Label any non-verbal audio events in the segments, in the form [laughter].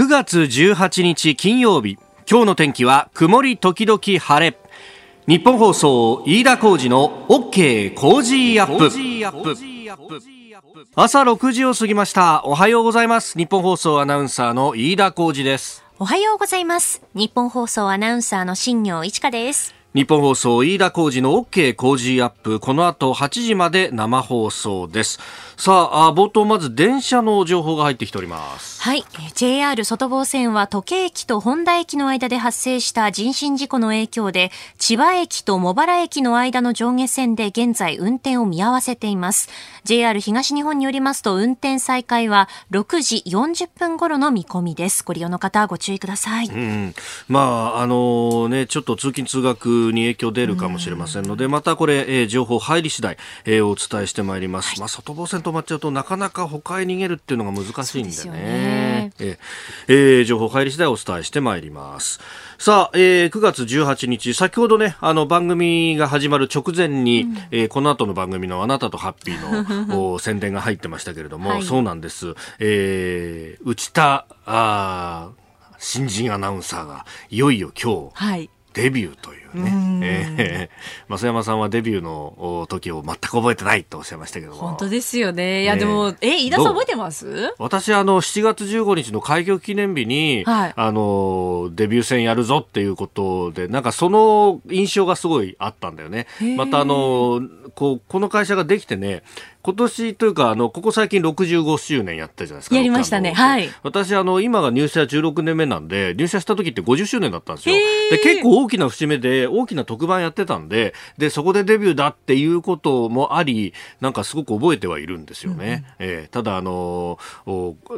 9月18日金曜日。今日の天気は曇り時々晴れ。日本放送飯田浩二の OK 工事アップ。朝6時を過ぎました。おはようございます。日本放送アナウンサーの飯田浩二です。おはようございます。日本放送アナウンサーの新業一華です。日本放送飯田浩二の OK 工事アップこの後8時まで生放送です。さあ冒頭まず電車の情報が入ってきております。はい。JR 外房線は時計駅と本田駅の間で発生した人身事故の影響で千葉駅と茂原駅の間の上下線で現在運転を見合わせています。JR 東日本によりますと運転再開は6時40分頃の見込みです。ご利用の方ご注意ください、うん、まああのねちょっと通勤通学に影響出るかもしれませんのでまたこれ、えー、情報入り次第、えー、お伝えしてまいります、はい、まあ外房線止まっちゃうとなかなか他へ逃げるっていうのが難しいんでね。ねええー、情報入り次第お伝えしてまいります。さあ、えー、9月18日、先ほどね、あの番組が始まる直前に、うん、えー、この後の番組のあなたとハッピーの [laughs] 宣伝が入ってましたけれども、はい、そうなんです。えー、内田あ新人アナウンサーがいよいよ今日、はい、デビューという。ね、えー、増山さんはデビューの時を全く覚えてないとおっしゃいましたけど本当ですよね。いやでも、えー、飯田さん覚えてます？私あの7月15日の開業記念日に、はい、あのデビュー戦やるぞっていうことでなんかその印象がすごいあったんだよね。またあのこうこの会社ができてね今年というか、あの、ここ最近65周年やったじゃないですか。やりましたね。はい。私、あの、今が入社16年目なんで、入社した時って50周年だったんですよ。で、結構大きな節目で、大きな特番やってたんで、で、そこでデビューだっていうこともあり、なんかすごく覚えてはいるんですよね。うん、えー、ただ、あの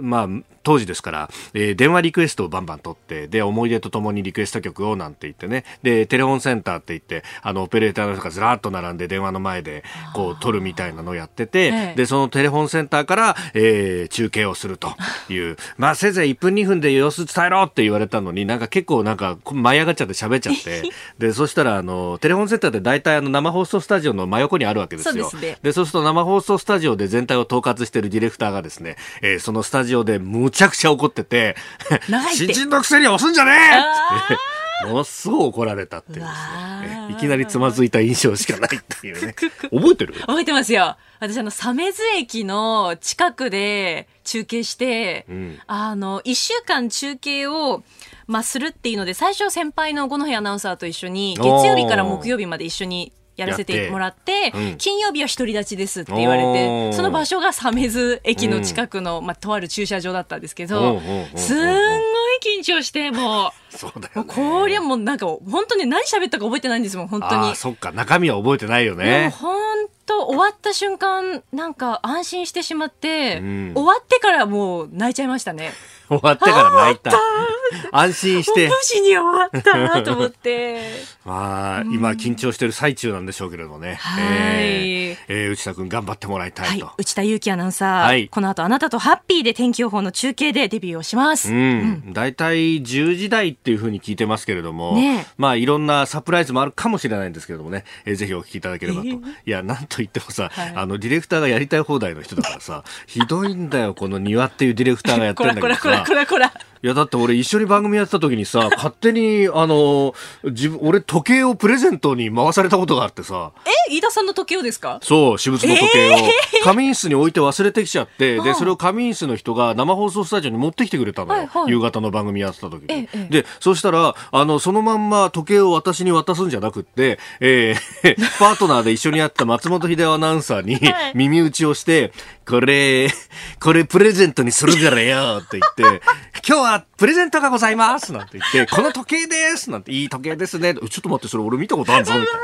まあ、当時ですから、えー、電話リクエストをバンバン取って、で、思い出とともにリクエスト曲をなんて言ってね、で、テレフォンセンターって言って、あの、オペレーターの人がずらっと並んで電話の前で、こう、取るみたいなのをやってて、で、そのテレフォンセンターから、えー、中継をするという、まあ、せいぜい1分2分で様子伝えろって言われたのに、なんか結構なんか舞い上がっちゃって喋っちゃって、[laughs] で、そしたら、あの、テレフォンセンターって大体あの生放送スタジオの真横にあるわけですよ。そうで、ね、そうすると生放送スタジオで全体を統括しているディレクターがですね、えー、そのスタジオでむちゃくちゃ怒ってて、新人のくせに押すんじゃねえって。ものすごい怒られたっていうですね。いきなりつまずいた印象しかないっていうね。覚えてる？覚えてますよ。私あの、鮫洲駅の近くで中継して、うん、あの、一週間中継を、まあ、するっていうので、最初先輩の五戸アナウンサーと一緒に、月曜日から木曜日まで一緒にやらせてもらって、うん、金曜日は独り立ちですって言われて、その場所が鮫洲駅の近くの、まあ、とある駐車場だったんですけど、すんごい緊張して、もう。そうだよ、ね、こりゃもうなんか、本当に何喋ったか覚えてないんですもん、本当に。そっか、中身は覚えてないよね。本当終わった瞬間、なんか安心してしまって、うん、終わってからもう泣いちゃいましたね。終わってから泣いた。安心して。無事に終わったと思って。[laughs] まあ、今緊張してる最中なんでしょうけれどもね。はい。えー、えー、内田君頑張ってもらいたいと。はい、内田祐樹アナウンサー。はい。この後あなたとハッピーで天気予報の中継でデビューをします。うん。大、う、体、ん、10時台っていうふうに聞いてますけれども、ね、まあいろんなサプライズもあるかもしれないんですけれどもね、えー、ぜひお聞きいただければと。えー、いや、なんと言ってもさ、はい、あの、ディレクターがやりたい放題の人だからさ、ひどいんだよ、この庭っていうディレクターがやってるんだけどさ。こらこら。いや、だって俺一緒に番組やってた時にさ、[laughs] 勝手に、あの、自分、俺時計をプレゼントに回されたことがあってさ。え？飯田さんの時計をですか？そう、私物の時計を。えー、仮眠室に置いて忘れてきちゃって、で、それを仮眠室の人が生放送スタジオに持ってきてくれたのよ。はいはい、夕方の番組やってた時に。えー、で、そしたら、あの、そのまんま時計を私に渡すんじゃなくって、えー、[laughs] パートナーで一緒にやった松本秀夫アナウンサーに耳打ちをして、これ、これプレゼントにするからよって言って、[laughs] 今日はプレゼントがございますなんて言って、この時計ですなんて、いい時計ですね。ちょっと待って、それ俺見たことあるぞみたいな。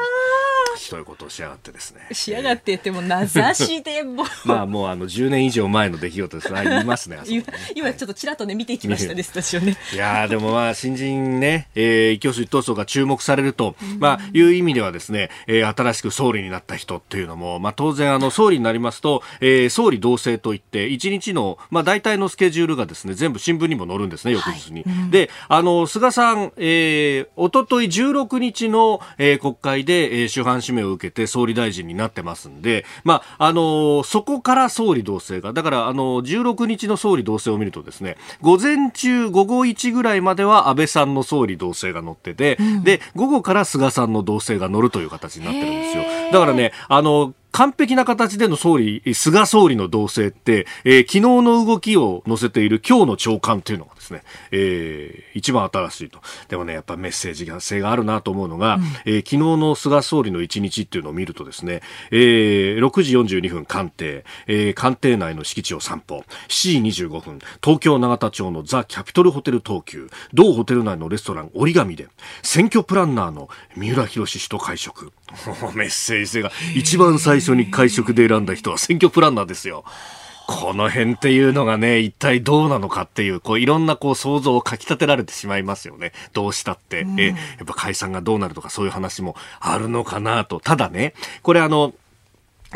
そういうことをしやがってですね。しやがってっても名指しでもまあもうあの10年以上前の出来事です。あ言いますね。ね今ちょっとちらっとね見ていきましたね、スタジオね。いやでもまあ新人ね、えー、一挙手一投足が注目されると、まあいう意味ではですね、えー、新しく総理になった人っていうのも、まあ当然あの総理になりますと、えー、総理同棲といって一日のまあ大体のスケジュールがですね全部新聞にも載るんですね翌日に。はい、であの菅さん、えー、一昨日16日の、えー、国会で、えー、主犯指名を受けて総理大臣になってますんで、まあ、あのそこから総理同棲が、だから、あの16日の総理同棲を見るとですね、午前中、午後1ぐらいまでは安倍さんの総理同棲が乗ってて、うん、で、午後から菅さんの同棲が乗るという形になってるんですよ。だからね、あの、完璧な形での総理、菅総理の動静って、えー、昨日の動きを載せている今日の長官というのがですね、えー、一番新しいと。でもね、やっぱメッセージ性があるなと思うのが、うん、えー、昨日の菅総理の一日っていうのを見るとですね、えー、6時42分官邸、えー、官邸内の敷地を散歩、7時25分、東京永田町のザ・キャピトルホテル東急、同ホテル内のレストラン折り紙で、選挙プランナーの三浦博氏と会食。[laughs] メッセージ性が一番最初に会食で選んだ人は選挙プランナーですよ。この辺っていうのがね、一体どうなのかっていう、こういろんなこう想像をかき立てられてしまいますよね。どうしたって。うん、え、やっぱ解散がどうなるとかそういう話もあるのかなと。ただね、これあの、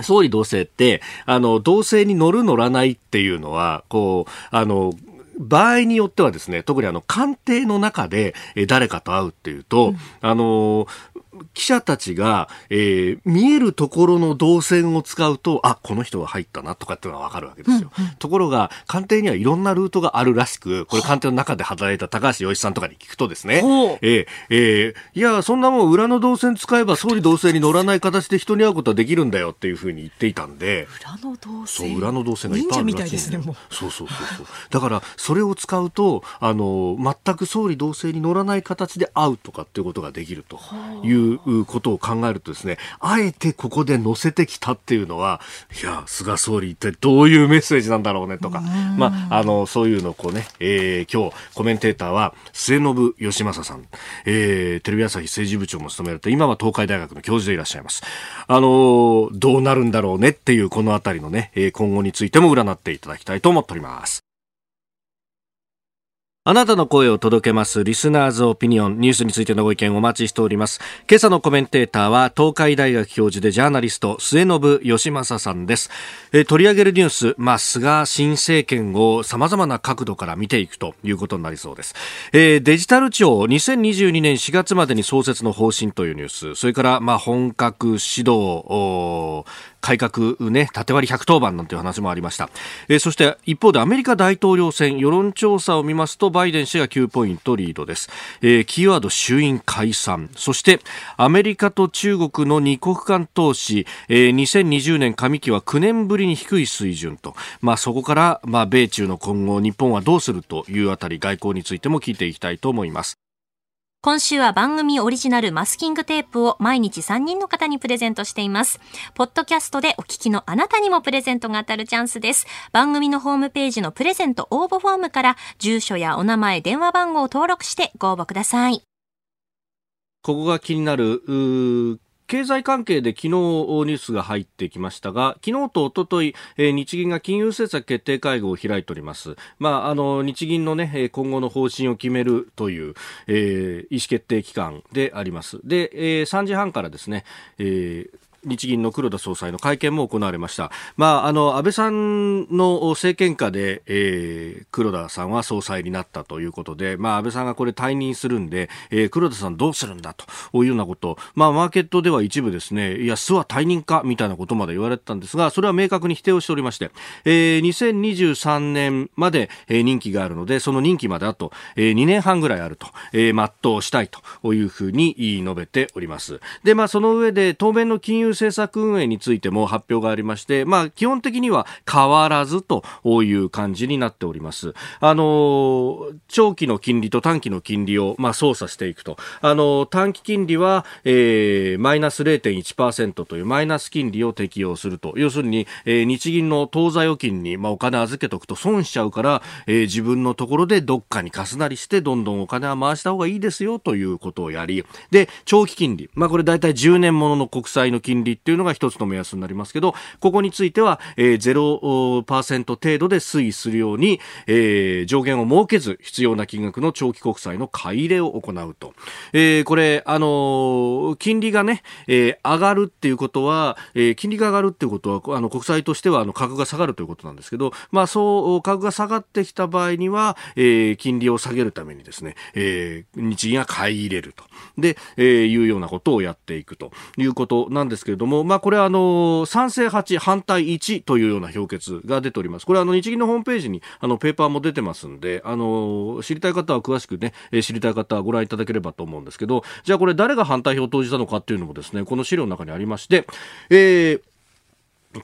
総理同棲って、あの、同棲に乗る乗らないっていうのは、こう、あの、場合によってはですね、特にあの、官邸の中で誰かと会うっていうと、うん、あの、記者たちが、えー、見えるところの動線を使うと、あ、この人が入ったなとかっていうのがわかるわけですよ。うんうん、ところが、官邸にはいろんなルートがあるらしく、これ官邸の中で働いた高橋洋一さんとかに聞くとですね、えー、えー、いや、そんなもん裏の動線使えば総理動線に乗らない形で人に会うことはできるんだよっていうふうに言っていたんで、裏の動線。そう、裏の動線がいっぱいあるらしいんで、ね、そうそうそうそう。だから、それを使うと、あの、全く総理動線に乗らない形で会うとかっていうことができるということを考えるとですね、あえてここで載せてきたっていうのは、いや、菅総理ってどういうメッセージなんだろうねとか、まあ、あの、そういうのをこうね、えー、今日コメンテーターは末信義正さん、えー、テレビ朝日政治部長も務められて、今は東海大学の教授でいらっしゃいます。あの、どうなるんだろうねっていうこのあたりのね、今後についても占っていただきたいと思っております。あなたの声を届けます。リスナーズオピニオン。ニュースについてのご意見お待ちしております。今朝のコメンテーターは、東海大学教授でジャーナリスト、末信義正さんです。え取り上げるニュース、まあ、菅新政権を様々な角度から見ていくということになりそうです。え、デジタル庁、2022年4月までに創設の方針というニュース、それから、まあ、本格指導、改革ね、縦割り110番なんていう話もありました。えー、そして一方でアメリカ大統領選世論調査を見ますとバイデン氏が9ポイントリードです。えー、キーワード衆院解散。そしてアメリカと中国の二国間投資、えー、2020年上期は9年ぶりに低い水準と。まあそこから、まあ米中の今後日本はどうするというあたり外交についても聞いていきたいと思います。今週は番組オリジナルマスキングテープを毎日3人の方にプレゼントしています。ポッドキャストでお聞きのあなたにもプレゼントが当たるチャンスです。番組のホームページのプレゼント応募フォームから住所やお名前、電話番号を登録してご応募ください。ここが気になる、経済関係で昨日ニュースが入ってきましたが、昨日と一昨日、え、日銀が金融政策決定会合を開いております。まあ、あの、日銀のね、今後の方針を決めるという、えー、意思決定機関であります。で、えー、3時半からですね、えー日銀の黒田総裁の会見も行われました。まあ、あの、安倍さんの政権下で、えー、黒田さんは総裁になったということで、まあ、安倍さんがこれ退任するんで、えー、黒田さんどうするんだというようなこと、まあ、マーケットでは一部ですね、いや、巣は退任かみたいなことまで言われてたんですが、それは明確に否定をしておりまして、えー、2023年まで、えー、任期があるので、その任期まであと、えー、2年半ぐらいあると、えー、全うしたいというふうに述べております。で、まあ、その上で、当面の金融政策運営についても発表がありまして、まあ、基本的には変わらずという感じになっております。あの、長期の金利と短期の金利を、まあ、操作していくと。あの、短期金利は、えー、マイナス0.1%というマイナス金利を適用すると。要するに、えー、日銀の当座預金に、まあ、お金預けとくと損しちゃうから、えー、自分のところでどっかに貸すなりして、どんどんお金は回した方がいいですよということをやり、で、長期金利。まあ、これ大体10年ものの国債の金利金利っていうのが一つの目安になりますけど、ここについては、えー、0%程度で推移するように、えー、上限を設けず、必要な金額の長期国債の買い入れを行うと。えー、これ、あのー、金利がね、えー、上がるっていうことは、えー、金利が上がるっていうことは、あの、国債としては、あの、価格が下がるということなんですけど、まあ、そう、価格が下がってきた場合には、えー、金利を下げるためにですね、えー、日銀が買い入れると。で、えー、いうようなことをやっていくということなんですけどれども、まあ、これは、あの、賛成8、反対1というような評決が出ております。これは、あの、日銀のホームページに、あの、ペーパーも出てますんで、あの、知りたい方は詳しくね、知りたい方はご覧いただければと思うんですけど、じゃあこれ誰が反対票を投じたのかっていうのもですね、この資料の中にありまして、えー、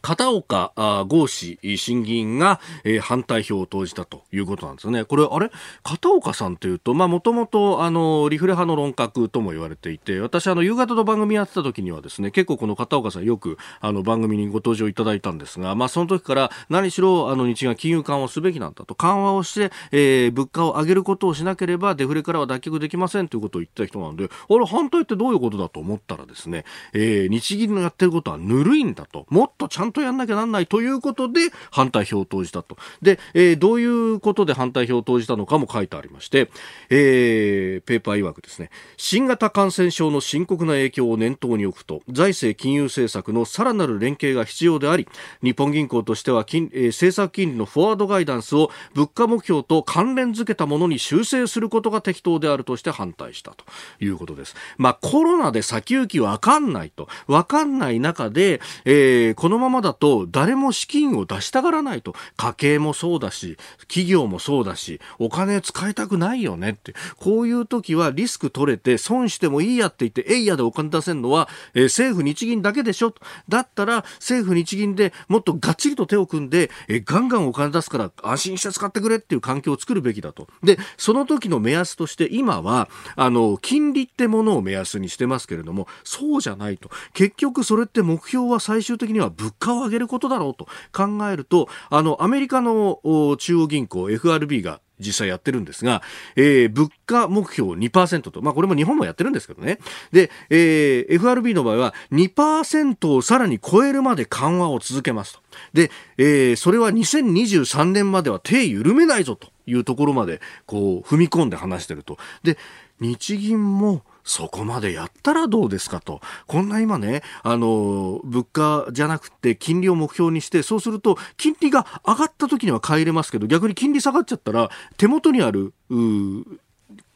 片岡剛氏審議員が、えー、反対票を投じたということなんですよね。これ、あれ？片岡さんというと、まあ、もともと、あの、リフレ派の論客とも言われていて、私、あの、夕方の番組やってた時にはですね、結構この片岡さんよく、あの、番組にご登場いただいたんですが、まあ、その時から何しろ、あの、日銀は金融緩和すべきなんだと、緩和をして、えー、物価を上げることをしなければ、デフレからは脱却できませんということを言った人なんで、あれ、反対ってどういうことだと思ったらですね、えー、日銀のやってることはぬるいんだと、もっとちちゃんとやんなきゃなんないということで反対票を投じたと。で、えー、どういうことで反対票を投じたのかも書いてありまして、えー、ペーパー曰くですね、新型感染症の深刻な影響を念頭に置くと、財政金融政策のさらなる連携が必要であり、日本銀行としては金、えー、政策金利のフォワードガイダンスを物価目標と関連づけたものに修正することが適当であるとして反対したということです。まあコロナで先行きわかんないと。わかんない中で、えー、このまままだと誰も資金を出したがらないと。家計もそうだし、企業もそうだし、お金使いたくないよねって。こういう時はリスク取れて損してもいいやって言って、えいやでお金出せるのは、えー、政府日銀だけでしょ。だったら政府日銀でもっとがっちりと手を組んで、えー、ガンガンお金出すから安心して使ってくれっていう環境を作るべきだと。で、その時の目安として今は、あの、金利ってものを目安にしてますけれども、そうじゃないと。結局それって目標は最終的には物価を上げることだろうと考えると、あの、アメリカの中央銀行 FRB が実際やってるんですが、えー、物価目標2%と、まあこれも日本もやってるんですけどね。で、えー、FRB の場合は2%をさらに超えるまで緩和を続けますと。で、えー、それは2023年までは手緩めないぞというところまで、こう、踏み込んで話してると。で、日銀も、そこまでやったらどうですかと。こんな今ね、あの、物価じゃなくて金利を目標にして、そうすると、金利が上がった時には買い入れますけど、逆に金利下がっちゃったら、手元にある、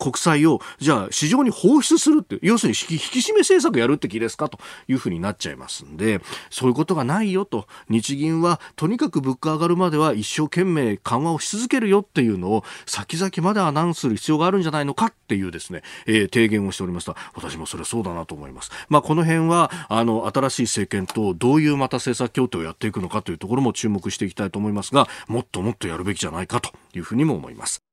国債を、じゃあ市場に放出するって、要するに引き締め政策やるって気ですかというふうになっちゃいますんで、そういうことがないよと、日銀はとにかく物価上がるまでは一生懸命緩和をし続けるよっていうのを先々までアナウンスする必要があるんじゃないのかっていうですね、えー、提言をしておりました。私もそれはそうだなと思います。まあこの辺は、あの、新しい政権とどういうまた政策協定をやっていくのかというところも注目していきたいと思いますが、もっともっとやるべきじゃないかというふうにも思います。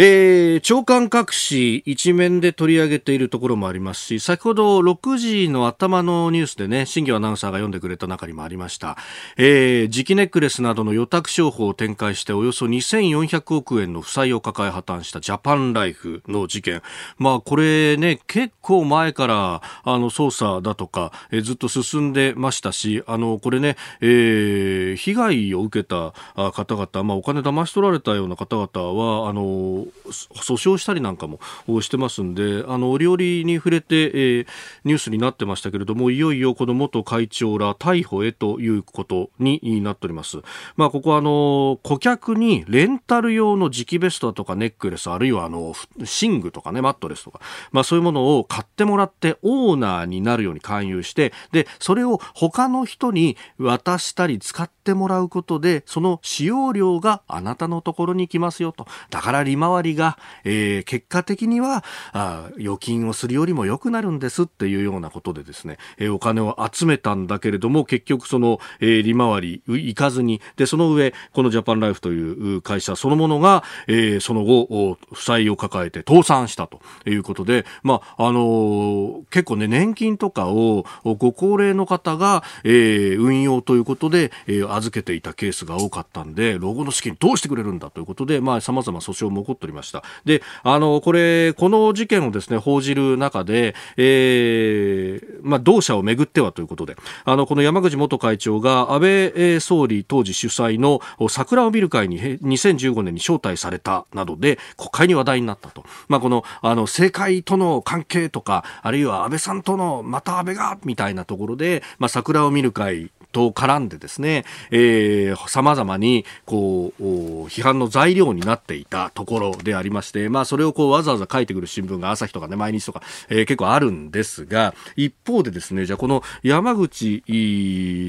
えー、長官各紙一面で取り上げているところもありますし、先ほど6時の頭のニュースでね、新業アナウンサーが読んでくれた中にもありました。えー、磁気ネックレスなどの予託商法を展開しておよそ2400億円の負債を抱え破綻したジャパンライフの事件。まあこれね、結構前からあの捜査だとか、えー、ずっと進んでましたし、あの、これね、えー、被害を受けた方々、まあお金騙し取られたような方々は、あの、訴訟したりなんかもしてますんで、あの、折々に触れて、えー、ニュースになってましたけれども、いよいよこの元会長ら逮捕へということになっております。まあ、ここはあの、顧客にレンタル用の磁気ベストとかネックレス、あるいはあの、寝具とかね、マットレスとか、まあそういうものを買ってもらってオーナーになるように勧誘して、で、それを他の人に渡したり使ってもらうことで、その使用料があなたのところに来ますよと。だから利回りが、えー、結果的にはあ預金をするよりも良くなるんですっていうようなことでですね、えー、お金を集めたんだけれども結局その、えー、利回りいかずにでその上このジャパンライフという会社そのものが、えー、その後負債を抱えて倒産したということで、まああのー、結構ね年金とかをご高齢の方が、えー、運用ということで、えー、預けていたケースが多かったんで老後の資金どうしてくれるんだということでまあ様々訴訟も起こっっておりました。で、あの、これ、この事件をですね、報じる中で、えー、まあ、同社をめぐってはということで、あの、この山口元会長が安倍総理当時主催の桜を見る会に2015年に招待されたなどで、国会に話題になったと。まあ、この、あの、政界との関係とか、あるいは安倍さんとの、また安倍が、みたいなところで、まあ、桜を見る会と絡んでですね、えー、様々に、こう、批判の材料になっていたところでありまして、まあ、それをこう、わざわざ書いてくる新聞が朝日とかね、毎日とか、えー、結構あるんですが、一方でですね、じゃあこの山口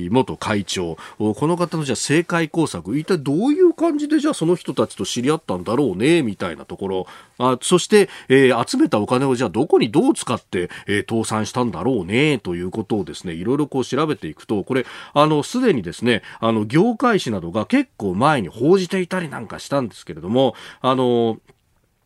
元会長、この方のじゃあ政界工作、一体どういう感じでじゃあその人たちと知り合ったんだろうね、みたいなところ、あそして、えー、集めたお金をじゃあどこにどう使って、えー、倒産したんだろうね、ということをですね、いろいろこう調べていくと、これ、あの、すでにですね、あの、業界誌などが結構前に報じていたりなんかしたんですけれども、あの、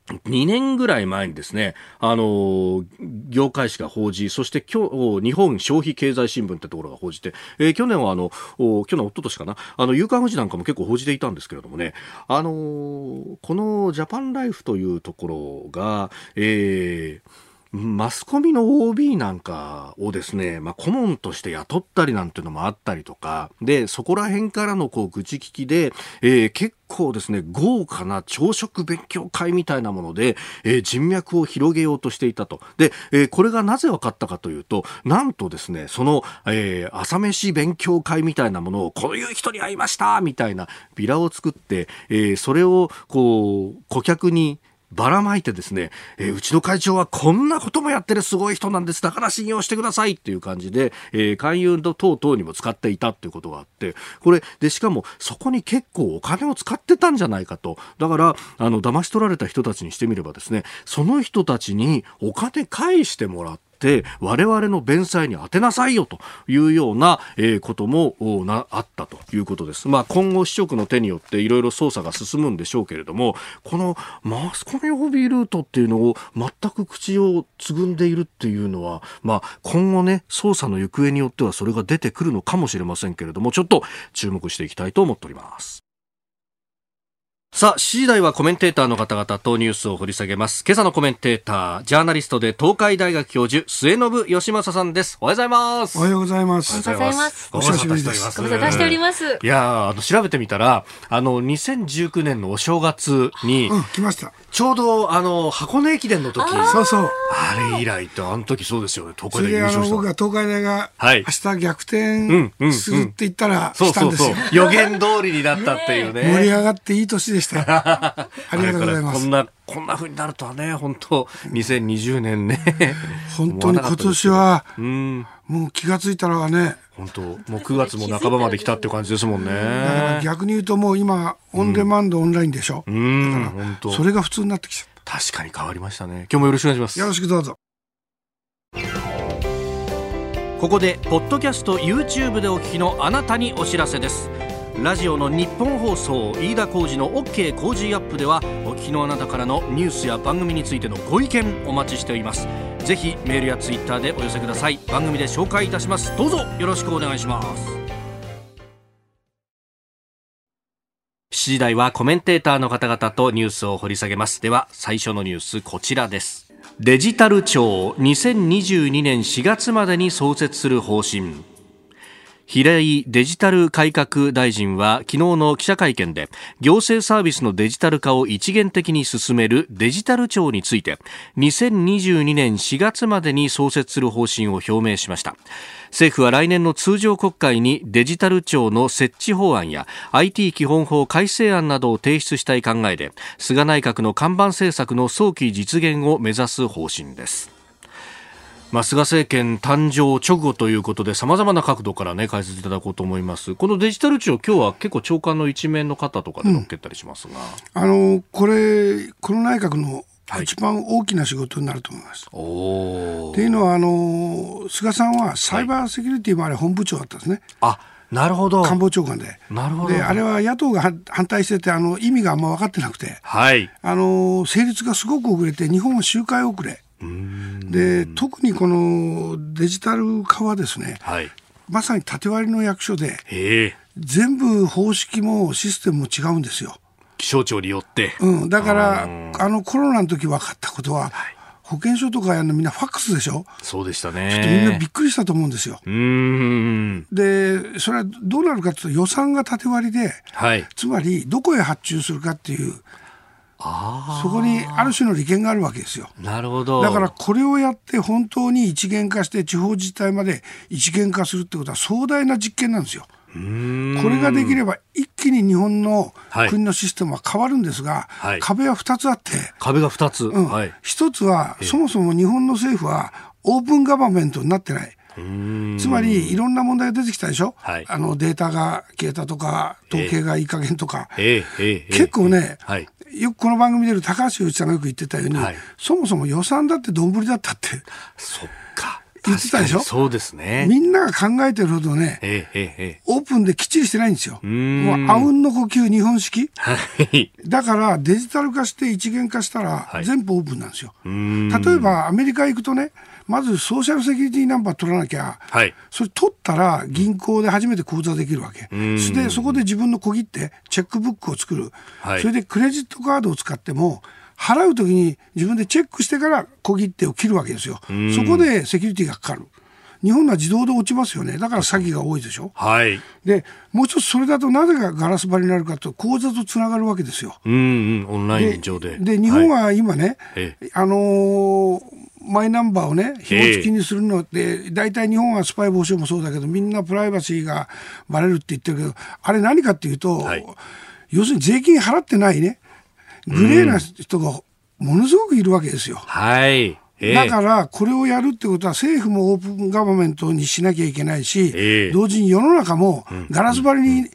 2年ぐらい前にですね、あの、業界誌が報じ、そして今日、日本消費経済新聞ってところが報じて、えー、去年はあの、去年、一昨年かな、あの、夕刊富士なんかも結構報じていたんですけれどもね、あの、このジャパンライフというところが、えー、マスコミの OB なんかをですね、まあ、顧問として雇ったりなんていうのもあったりとか、で、そこら辺からのこう、愚痴聞きで、えー、結構ですね、豪華な朝食勉強会みたいなもので、えー、人脈を広げようとしていたと。で、えー、これがなぜ分かったかというと、なんとですね、その、えー、朝飯勉強会みたいなものを、こういう人に会いましたみたいなビラを作って、えー、それを、こう、顧客に、ばらまいてですね、えー、うちの会長はこんなこともやってるすごい人なんです。だから信用してくださいっていう感じで、えー、勧誘等々にも使っていたっていうことがあって、これ、で、しかもそこに結構お金を使ってたんじゃないかと。だから、あの、騙し取られた人たちにしてみればですね、その人たちにお金返してもらって、て我々の弁済に当てなさいよというような、え、こともなあったということです。まあ、今後、市職の手によっていろいろ捜査が進むんでしょうけれども、このマスコミ OB ルートっていうのを全く口をつぐんでいるっていうのは、まあ、今後ね、捜査の行方によってはそれが出てくるのかもしれませんけれども、ちょっと注目していきたいと思っております。さあ、7時台はコメンテーターの方々とニュースを掘り下げます。今朝のコメンテーター、ジャーナリストで東海大学教授、末信義正さんです。おはようございます。おはようございます。おはようございます。お久しぶりです。ご無沙汰しております。いやあの、調べてみたら、あの、2019年のお正月に、うん、来ました。ちょうど、あの、箱根駅伝の時。そうそう。あれ以来と、あの時そうですよね、東海大優勝した。僕が東海大が、はい、明日逆転するって言ったら、そうそうそう。予言通りになったっていうね。[laughs] 盛り上がっていい年でした。[laughs] ありがとうございます。こんな、こんな風になるとはね、本当2020年ね。[laughs] 本当に今年は、うん、もう気がついたらね、本当もう9月も半ばまで来たって感じですもんね。逆に言うともう今、オンデマンド、オンラインでしょ。うん、本当それが普通になってきちゃった。確かに変わりましたね。今日もよろしくお願いします。よろしくどうぞ。ここで、ポッドキャスト YouTube でお聞きのあなたにお知らせです。ラジオの日本放送飯田浩司の OK 工事アップではお聞きのあなたからのニュースや番組についてのご意見お待ちしております。ぜひメールやツイッターでお寄せください。番組で紹介いたします。どうぞよろしくお願いします。7時台はコメンテーターの方々とニュースを掘り下げます。では最初のニュースこちらです。デジタル庁2022年4月までに創設する方針。平井デジタル改革大臣は昨日の記者会見で行政サービスのデジタル化を一元的に進めるデジタル庁について2022年4月までに創設する方針を表明しました。政府は来年の通常国会にデジタル庁の設置法案や IT 基本法改正案などを提出したい考えで菅内閣の看板政策の早期実現を目指す方針です。まあ、菅政権誕生直後ということで、さまざまな角度からね、解説いただこうと思います。このデジタル庁、今日は結構長官の一面の方とかで載っけたりしますが。うん、あの、これ、この内閣の一番大きな仕事になると思います。はい、っていうのはあの菅さんはサイバーセキュリティもあれ本部長だったんですね。あなるほど。官房長官で。なるほど。であれは野党が反対しててあの意味があんま分かってなくて、はい、あの成立がすごく遅れて日本は周回遅れで特にこのデジタル化はですね、はい、まさに縦割りの役所で全部方式もシステムも違うんですよ。気象庁によって、うん、だからあのコロナの時分かったことは、はい。保険証とかやるのみんなファックスでしょ？そうでしたね。ちょっとみんなびっくりしたと思うんですよ。で、それはどうなるかというと予算が縦割りで、はい、つまりどこへ発注するかっていう、そこにある種の利権があるわけですよ。なるほど。だからこれをやって本当に一元化して地方自治体まで一元化するってことは壮大な実験なんですよ。これができれば一気に日本の国のシステムは変わるんですが、はい、壁は2つあって。壁が2つ、うん。はい、1つはそもそも日本の政府はオープンガバメントになってない。つまりいろんな問題が出てきたでしょ、はい、あのデータが消えたとか統計がいい加減とか、えーえー、結構ね、はい、よくこの番組でる高橋洋一さんがよく言ってたように、はい、そもそも予算だってどんぶりだったってそっか。言ってたでしょ？そうですね。みんなが考えてるほどね、えええ、オープンできっちりしてないんですよ。もうあうんの呼吸日本式。はい、だからデジタル化して一元化したら全部オープンなんですよ。例えばアメリカ行くとね、まずソーシャルセキュリティナンバー取らなきゃ、はい、それ取ったら銀行で初めて口座できるわけ。で、そこで自分の小切手、チェックブックを作る。はい、それでクレジットカードを使っても、払うときに自分でチェックしてから小切手を切るわけですよ。そこでセキュリティがかかる。日本は自動で落ちますよね。だから詐欺が多いでしょ。はい。で、もう一つそれだとなぜかガラス張りになるかと、口座とつながるわけですよ。うんうん、オンライン上で。で、日本は今ね、はい、あのー、マイナンバーをね、紐付きにするのって、大体日本はスパイ防止もそうだけど、みんなプライバシーがバレるって言ってるけど、あれ何かっていうと、はい、要するに税金払ってないね、グレーな人がものすごくいるわけですよ。はい。えー、だからこれをやるってことは政府もオープンガバメントにしなきゃいけないし、えー、同時に世の中もガラス張りに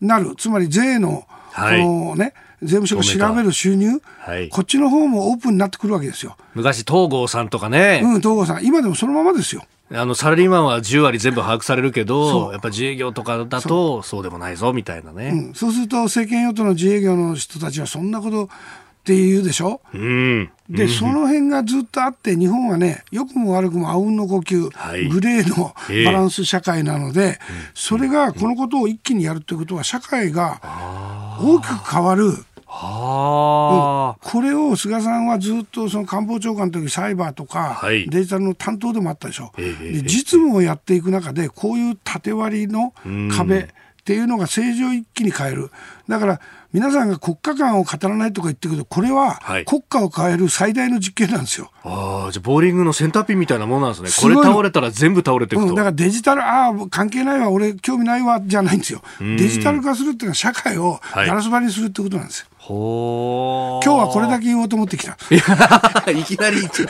なる、つまり税のこのね、税務署が調べる収入、はい、こっちの方もオープンになってくるわけですよ。昔東郷さんとかね。うん、東郷さん。今でもそのままですよ。あのサラリーマンは10割全部把握されるけど、やっぱ自営業とかだとそうでもないぞみたいなね、うん、そうすると政権与党の自営業の人たちはそんなことっていうでしょ、うん、で、その辺がずっとあって日本はね良くも悪くもあうんの呼吸、はい、グレーのバランス社会なので、えー、それがこのことを一気にやるということは社会が大きく変わる。はうん、これを菅さんはずっとその官房長官の時サイバーとか、はい、デジタルの担当でもあったでしょ、えー、で実務をやっていく中でこういう縦割りの壁っていうのが政治を一気に変える。だから皆さんが国家間を語らないとか言ってるけどこれは国家を変える最大の実験なんですよ。ああじゃあボーリングのセンターピンみたいなものなんですね。これ倒れたら全部倒れていくと、うん、だからデジタルああ関係ないわ俺興味ないわじゃないんですよ。デジタル化するっていうのは社会をガラス張りにするってことなんですよ。ほ今日はこれだけ言おうと思ってきた。いきなり言っちゃ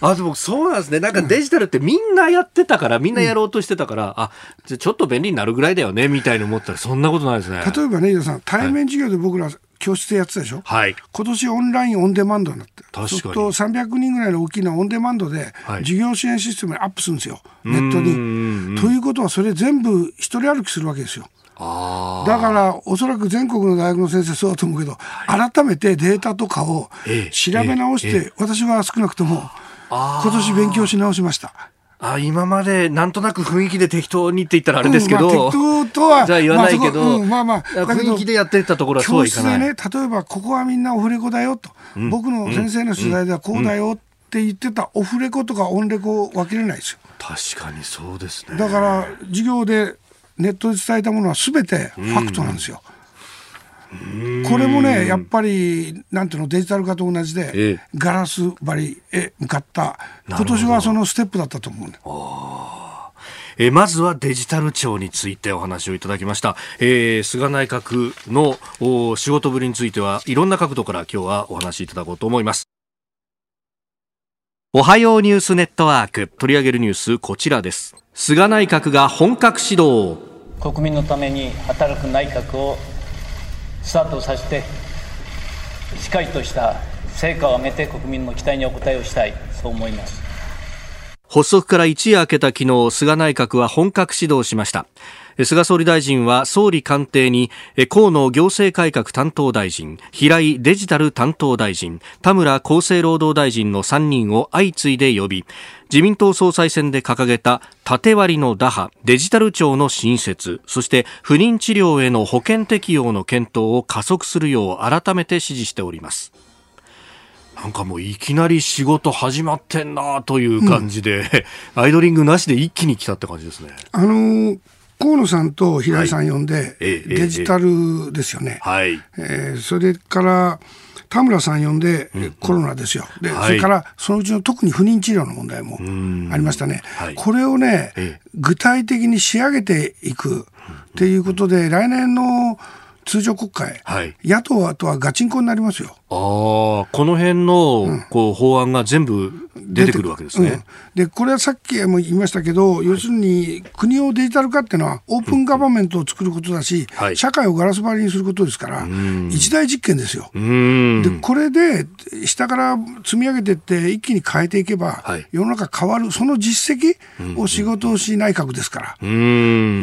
あ、でもそうなんですね。なんかデジタルってみんなやってたから、みんなやろうとしてたから、うん、あ、じゃちょっと便利になるぐらいだよね、みたいに思ったら、そんなことないですね。例えばね、伊田さん、対面授業で僕ら、教室でやってたでしょ、はい、今年オンラインオンデマンドになって確かにと300人ぐらいの大きなオンデマンドで授業支援システムにアップするんですよ、ネットに。ということはそれ全部一人歩きするわけですよ。だからおそらく全国の大学の先生そうだと思うけど、はい、改めてデータとかを調べ直して、私は少なくとも今年勉強し直しました。あ今までなんとなく雰囲気で適当にって言ったらあれですけど、うんまあ、適当とはじゃあ言わないけど、まあ、まあまあ雰囲気でやってたところはそうはいかない。ね、例えばここはみんなオフレコだよと、うん、僕の先生の取材ではこうだよって言ってたオフレコとかオンレコ分けれないですよ。確かにそうですね。だから授業でネットで伝えたものはすべてファクトなんですよ。これもね、やっぱり、なんていうの、デジタル化と同じで、ええ、ガラス張りへ向かった、今年はそのステップだったと思う、ね、えまずはデジタル庁についてお話をいただきました、えー、菅内閣の仕事ぶりについてはいろんな角度から今日はお話しいただこうと思います。おはようニュースネットワーク。取り上げるニュースこちらです。菅内閣が本格始動国民のために働く内閣をスタートさせてしっかりとした成果を上げて国民の期待にお応えをしたい。そう思います。発足から一夜明けた昨日菅内閣は本格始動しました。菅総理大臣は総理官邸に河野行政改革担当大臣平井デジタル担当大臣田村厚生労働大臣の3人を相次いで呼び自民党総裁選で掲げた縦割りの打破デジタル庁の新設そして不妊治療への保険適用の検討を加速するよう改めて指示しておりますなんかもういきなり仕事始まってんなという感じで、うん、アイドリングなしで一気に来たって感じですね。あのー河野さんと平井さん呼んで、はい、デジタルですよね。はい、えー、それから田村さん呼んで、コロナですよ、で、はい、それからそのうちの特に不妊治療の問題もありましたね、はい、これをね、具体的に仕上げていくっていうことで、来年の通常国会、はい、野党とはガチンコになりますよ。ああ、この辺の、こう法案が全部出てくるわけですね。うん、でこれはさっきも言いましたけど、要するに国をデジタル化っていうのは、オープンガバメントを作ることだし、うん社会をガラス張りにすることですから、一大実験ですよ。でこれで下から積み上げていって、一気に変えていけば、はい、世の中変わる、その実績を仕事をし内閣ですから、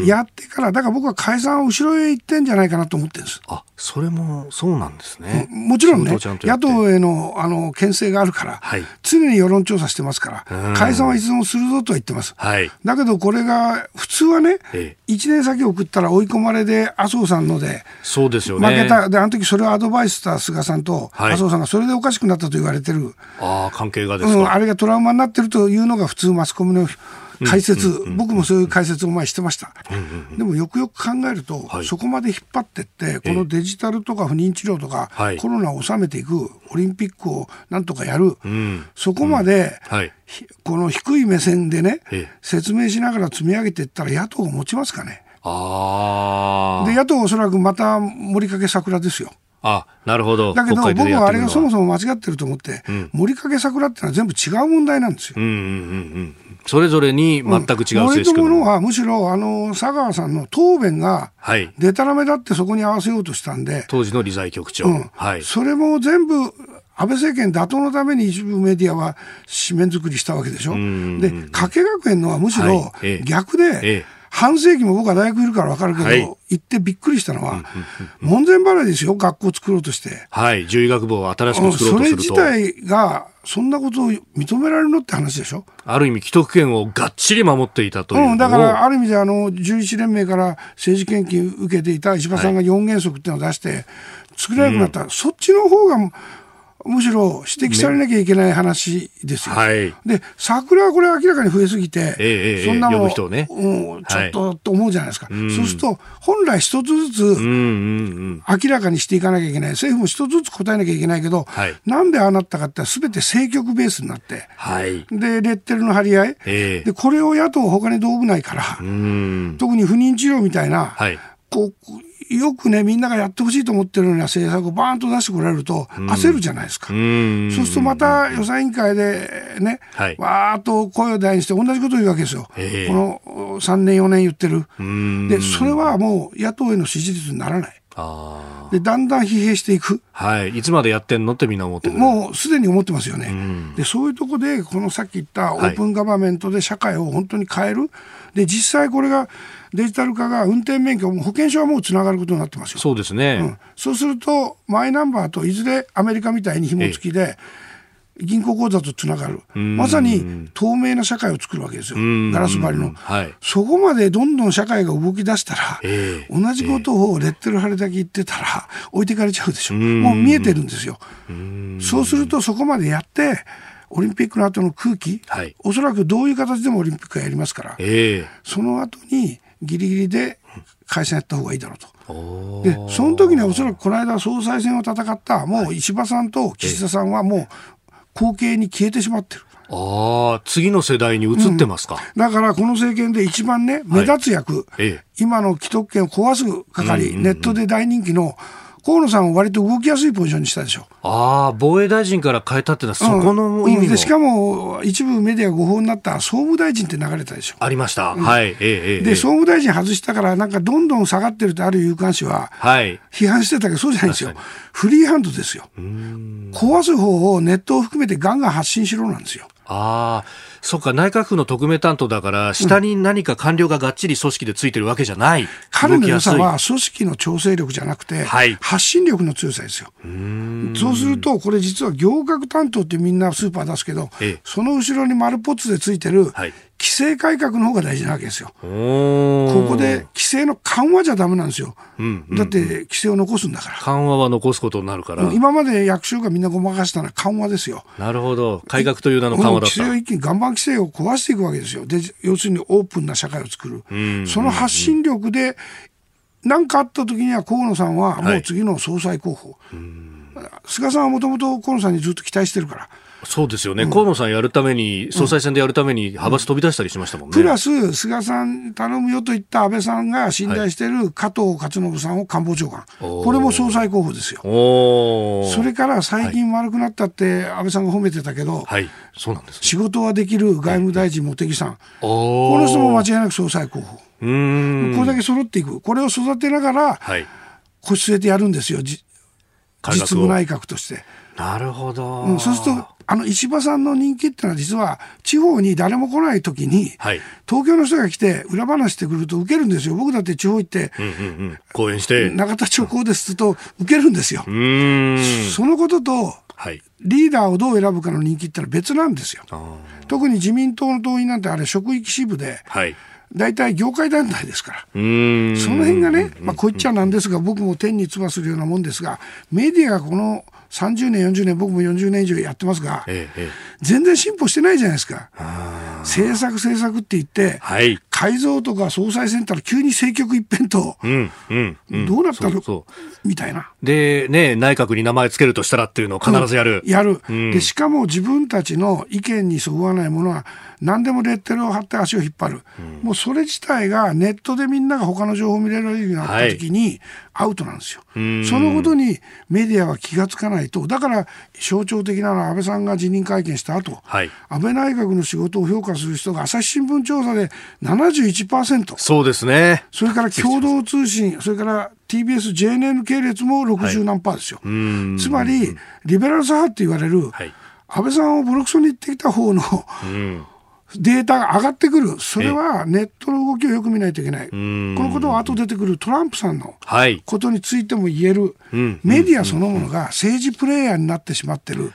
やってから、だから僕は解散を後ろへ行ってんじゃないかなと思ってるんです。あそれもそうなんですね。もちろんね、野党へのあの牽制があるから、はい、常に世論調査してますから、解散はいつでもするぞとは言ってます。はい、だけどこれが、普通はね、ええ、1年先送ったら追い込まれで、麻生さんので、そうですよね。負けた、で、あの時それをアドバイスした菅さんと、麻生さんがそれでおかしくなったと言われてる。ああ、関係がですか、うん、あれがトラウマになってるというのが普通マスコミの解説、僕もそういう解説を前してました、でもよくよく考えると、はい、そこまで引っ張ってって、このデジタルとか不妊治療とか、はい、コロナを収めていく、オリンピックをなんとかやる、うん、そこまで、はい、この低い目線でね、説明しながら積み上げていったら、野党が持ちますかね。あで野党はおそらくまた盛りかけ桜ですよ。あなるほど。だけど僕はあれがそもそも間違ってると思って、うん、盛りかけ桜ってのは全部違う問題なんですよ。うんうんうんうん。それぞれに全く違う政治家、うん、のはむしろあの佐川さんの答弁がでたらめだってそこに合わせようとしたんで、当時の理財局長、うん、はい、それも全部安倍政権打倒のために一部メディアは紙面作りしたわけでしょ。で加計学園のはむしろ逆で、はいええ半世紀も僕は大学いるから分かるけど、はい、行ってびっくりしたのは、門前払いですよ、学校作ろうとして。はい、獣医学部を新しく作ろうとすると。それ自体が、そんなことを認められるのって話でしょ？ある意味、既得権をがっちり守っていたという。うん、だから、ある意味で、あの、11連盟から政治献金受けていた石破さんが4原則っていうのを出して、作れなくなった、うん、そっちの方が、むしろ指摘されなきゃいけない話ですよ。はい、で、桜はこれ明らかに増えすぎて、えー、そんなの、ね、うん、ちょっと、と思うじゃないですか。そうすると、本来一つずつ明らかにしていかなきゃいけない。政府も一つずつ答えなきゃいけないけど、はい、なんでああなったかってすべて政局ベースになって、はい、で、レッテルの張り合い、えー、で、これを野党他に道具ないから、特に不妊治療みたいな、はい、こう、よくね、みんながやってほしいと思ってるような政策をバーンと出してこられると、焦るじゃないですか。そうするとまた予算委員会でね、はい、わーっと声を大にして同じことを言うわけですよ。この3年、4年言ってる。で、それはもう野党への支持率にならない。でだんだん疲弊していく、はい、いつまでやってんのってみんな思ってもうすでに思ってますよね、でそういうところでこのさっき言ったオープンガバメントで社会を本当に変える、で実際これがデジタル化が運転免許保険証はもうつながることになってますよ。そうですね、うん、そうするとマイナンバーといずれアメリカみたいに紐付きで銀行口座とつながる。まさに透明な社会を作るわけですよ。ガラス張りの、はい、そこまでどんどん社会が動き出したら、えー、同じことをレッテル貼りだけ言ってたら置いてかれちゃうでしょ。もう見えてるんですよ。そうするとそこまでやってオリンピックの後の空気、はい、おそらくどういう形でもオリンピックはやりますから、えー、その後にギリギリで解散やった方がいいだろうと。で、その時にはおそらくこの間総裁選を戦った、もう石破さんと岸田さんはもう後継に消えてしまってる。ああ、次の世代に移ってますか、うん、だからこの政権で一番ね、目立つ役、はい。ええ、今の既得権を壊す係、ネットで大人気の河野さんを割と動きやすいポジションにしたでしょ。ああ、防衛大臣から変えたってのは、そこの意味も、うん、でしかも、一部メディア誤報になった総務大臣って流れたでしょ。ありました。うん、はい。ええ、で、総務大臣外したから、なんかどんどん下がってるってある有刊紙は、はい。批判してたけど、そうじゃないんですよ。フリーハンドですよ。壊す方をネットを含めてガンガン発信しろなんですよ。ああ、そっか、内閣府の特命担当だから、下に何か官僚ががっちり組織でついてるわけじゃない。うん、彼の良さは組織の調整力じゃなくて、はい、発信力の強さですよ。そうすると、これ実は行革担当ってみんなスーパー出すけど、ええ、その後ろに丸ポツでついてる、はい規制改革の方が大事なわけですよ。ここで規制の緩和じゃだめなんですよ、うんうん、だって規制を残すんだから。緩和は残すことになるから。今まで役所がみんなごまかしたのは緩和ですよ。なるほど。改革という名の緩和だった。規制を一気に岩盤規制を壊していくわけですよ。で、要するにオープンな社会を作る。その発信力で、何かあった時には河野さんはもう次の総裁候補。はい、菅さんはもともと河野さんにずっと期待してるから。そうですよね、うん、河野さんやるために、総裁選でやるために、派閥飛び出したりしましたもんね。プラス、菅さん頼むよと言った安倍さんが信頼してい。る加藤勝信さんを官房長官、これも総裁候補ですよ。それから最近丸くなったって安倍さんが褒めてたけど、はい、そうなんです、仕事はできる外務大臣、茂木さん、この人も間違いなく総裁候補。これだけ揃っていく、これを育てながら、はい、腰据えてやるんですよ、実務内閣として。なるほど、うん、そうするとあの石破さんの人気っていうのは実は地方に誰も来ない時に、はい、東京の人が来て裏話してくると受けるんですよ。僕だって地方行って、うんうんうん、講演して。永田町こうですと受けるんですよ。そのことと、はい、リーダーをどう選ぶかの人気ってのは別なんですよ。特に自民党の党員なんてあれ職域支部で、はい。大体業界団体ですから、その辺がね、まあ、こう言っちゃなんですが、僕も天に唾するようなもんですが、メディアがこの30年、40年、僕も40年以上やってますが、ええ、全然進歩してないじゃないですか。政策、政策って言って、はい、改造とか総裁選ったら急に政局一辺と、うんうんうん、どうなったの？みたいな。で、ね、内閣に名前つけるとしたらっていうのを必ずやる。うん、やる、で。しかも自分たちの意見にそぐわないものは、何でもレッテルを貼って足を引っ張る、もうそれ自体がネットでみんなが他の情報を見れるようになった時に、アウトなんですよ。そのことにメディアは気がつかないと、だから象徴的なのは安倍さんが辞任会見した後、はい、安倍内閣の仕事を評価する人が朝日新聞調査で71%。そうですね。それから共同通信、それから TBS、JNN 系列も60何パーですよ。はい、つまり、リベラル左派って言われる、はい、安倍さんをボロクソに言ってきた方の、うんデータが上がってくる、それはネットの動きをよく見ないといけない、このことは後出てくるトランプさんのことについても言える、メディアそのものが政治プレーヤーになってしまってる、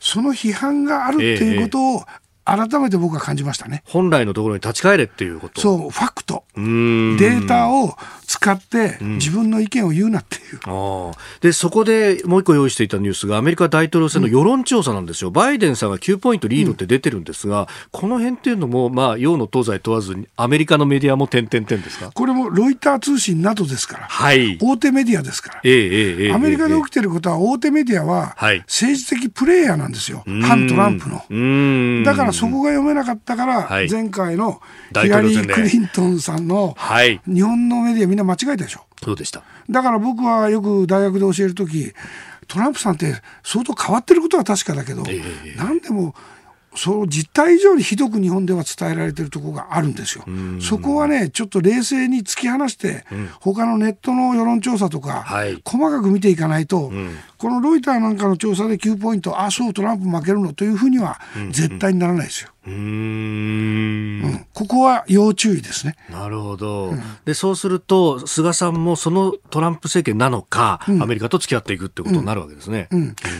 その批判があるっていうことを改めて僕は感じましたね。本来のところに立ち返れっていうこと。そう、ファクト。データを使って自分の意見を言うなっていう。うん、で、そこでもう一個用意していたニュースがアメリカ大統領選の世論調査なんですよ。うん、バイデンさんが9ポイントリードって出てるんですが、うん、この辺っていうのも、まあ、洋の東西問わずにアメリカのメディアも点々点ですか？これもロイター通信などですから。はい。大手メディアですから。ええええアメリカで起きてることは大手メディアは政治的プレーヤーなんですよ。反トランプの。だからそこが読めなかったから、前回のヒラリー・クリントンさんの、日本のメディアな間違えたでしょ。そうでした。だから僕はよく大学で教えるとき、トランプさんって相当変わってることは確かだけど、えー、何でもその実態以上にひどく日本では伝えられてるところがあるんですよ。そこはね、ちょっと冷静に突き放して、うん、他のネットの世論調査とか、はい、細かく見ていかないと、うん、このロイターなんかの調査で9ポイント、あ、そう、トランプ負けるのというふうには絶対にならないですよ。うん、ここは要注意ですね。なるほど。うん、で、そうすると、菅さんもそのトランプ政権なのか、うん、アメリカと付き合っていくってことになるわけですね。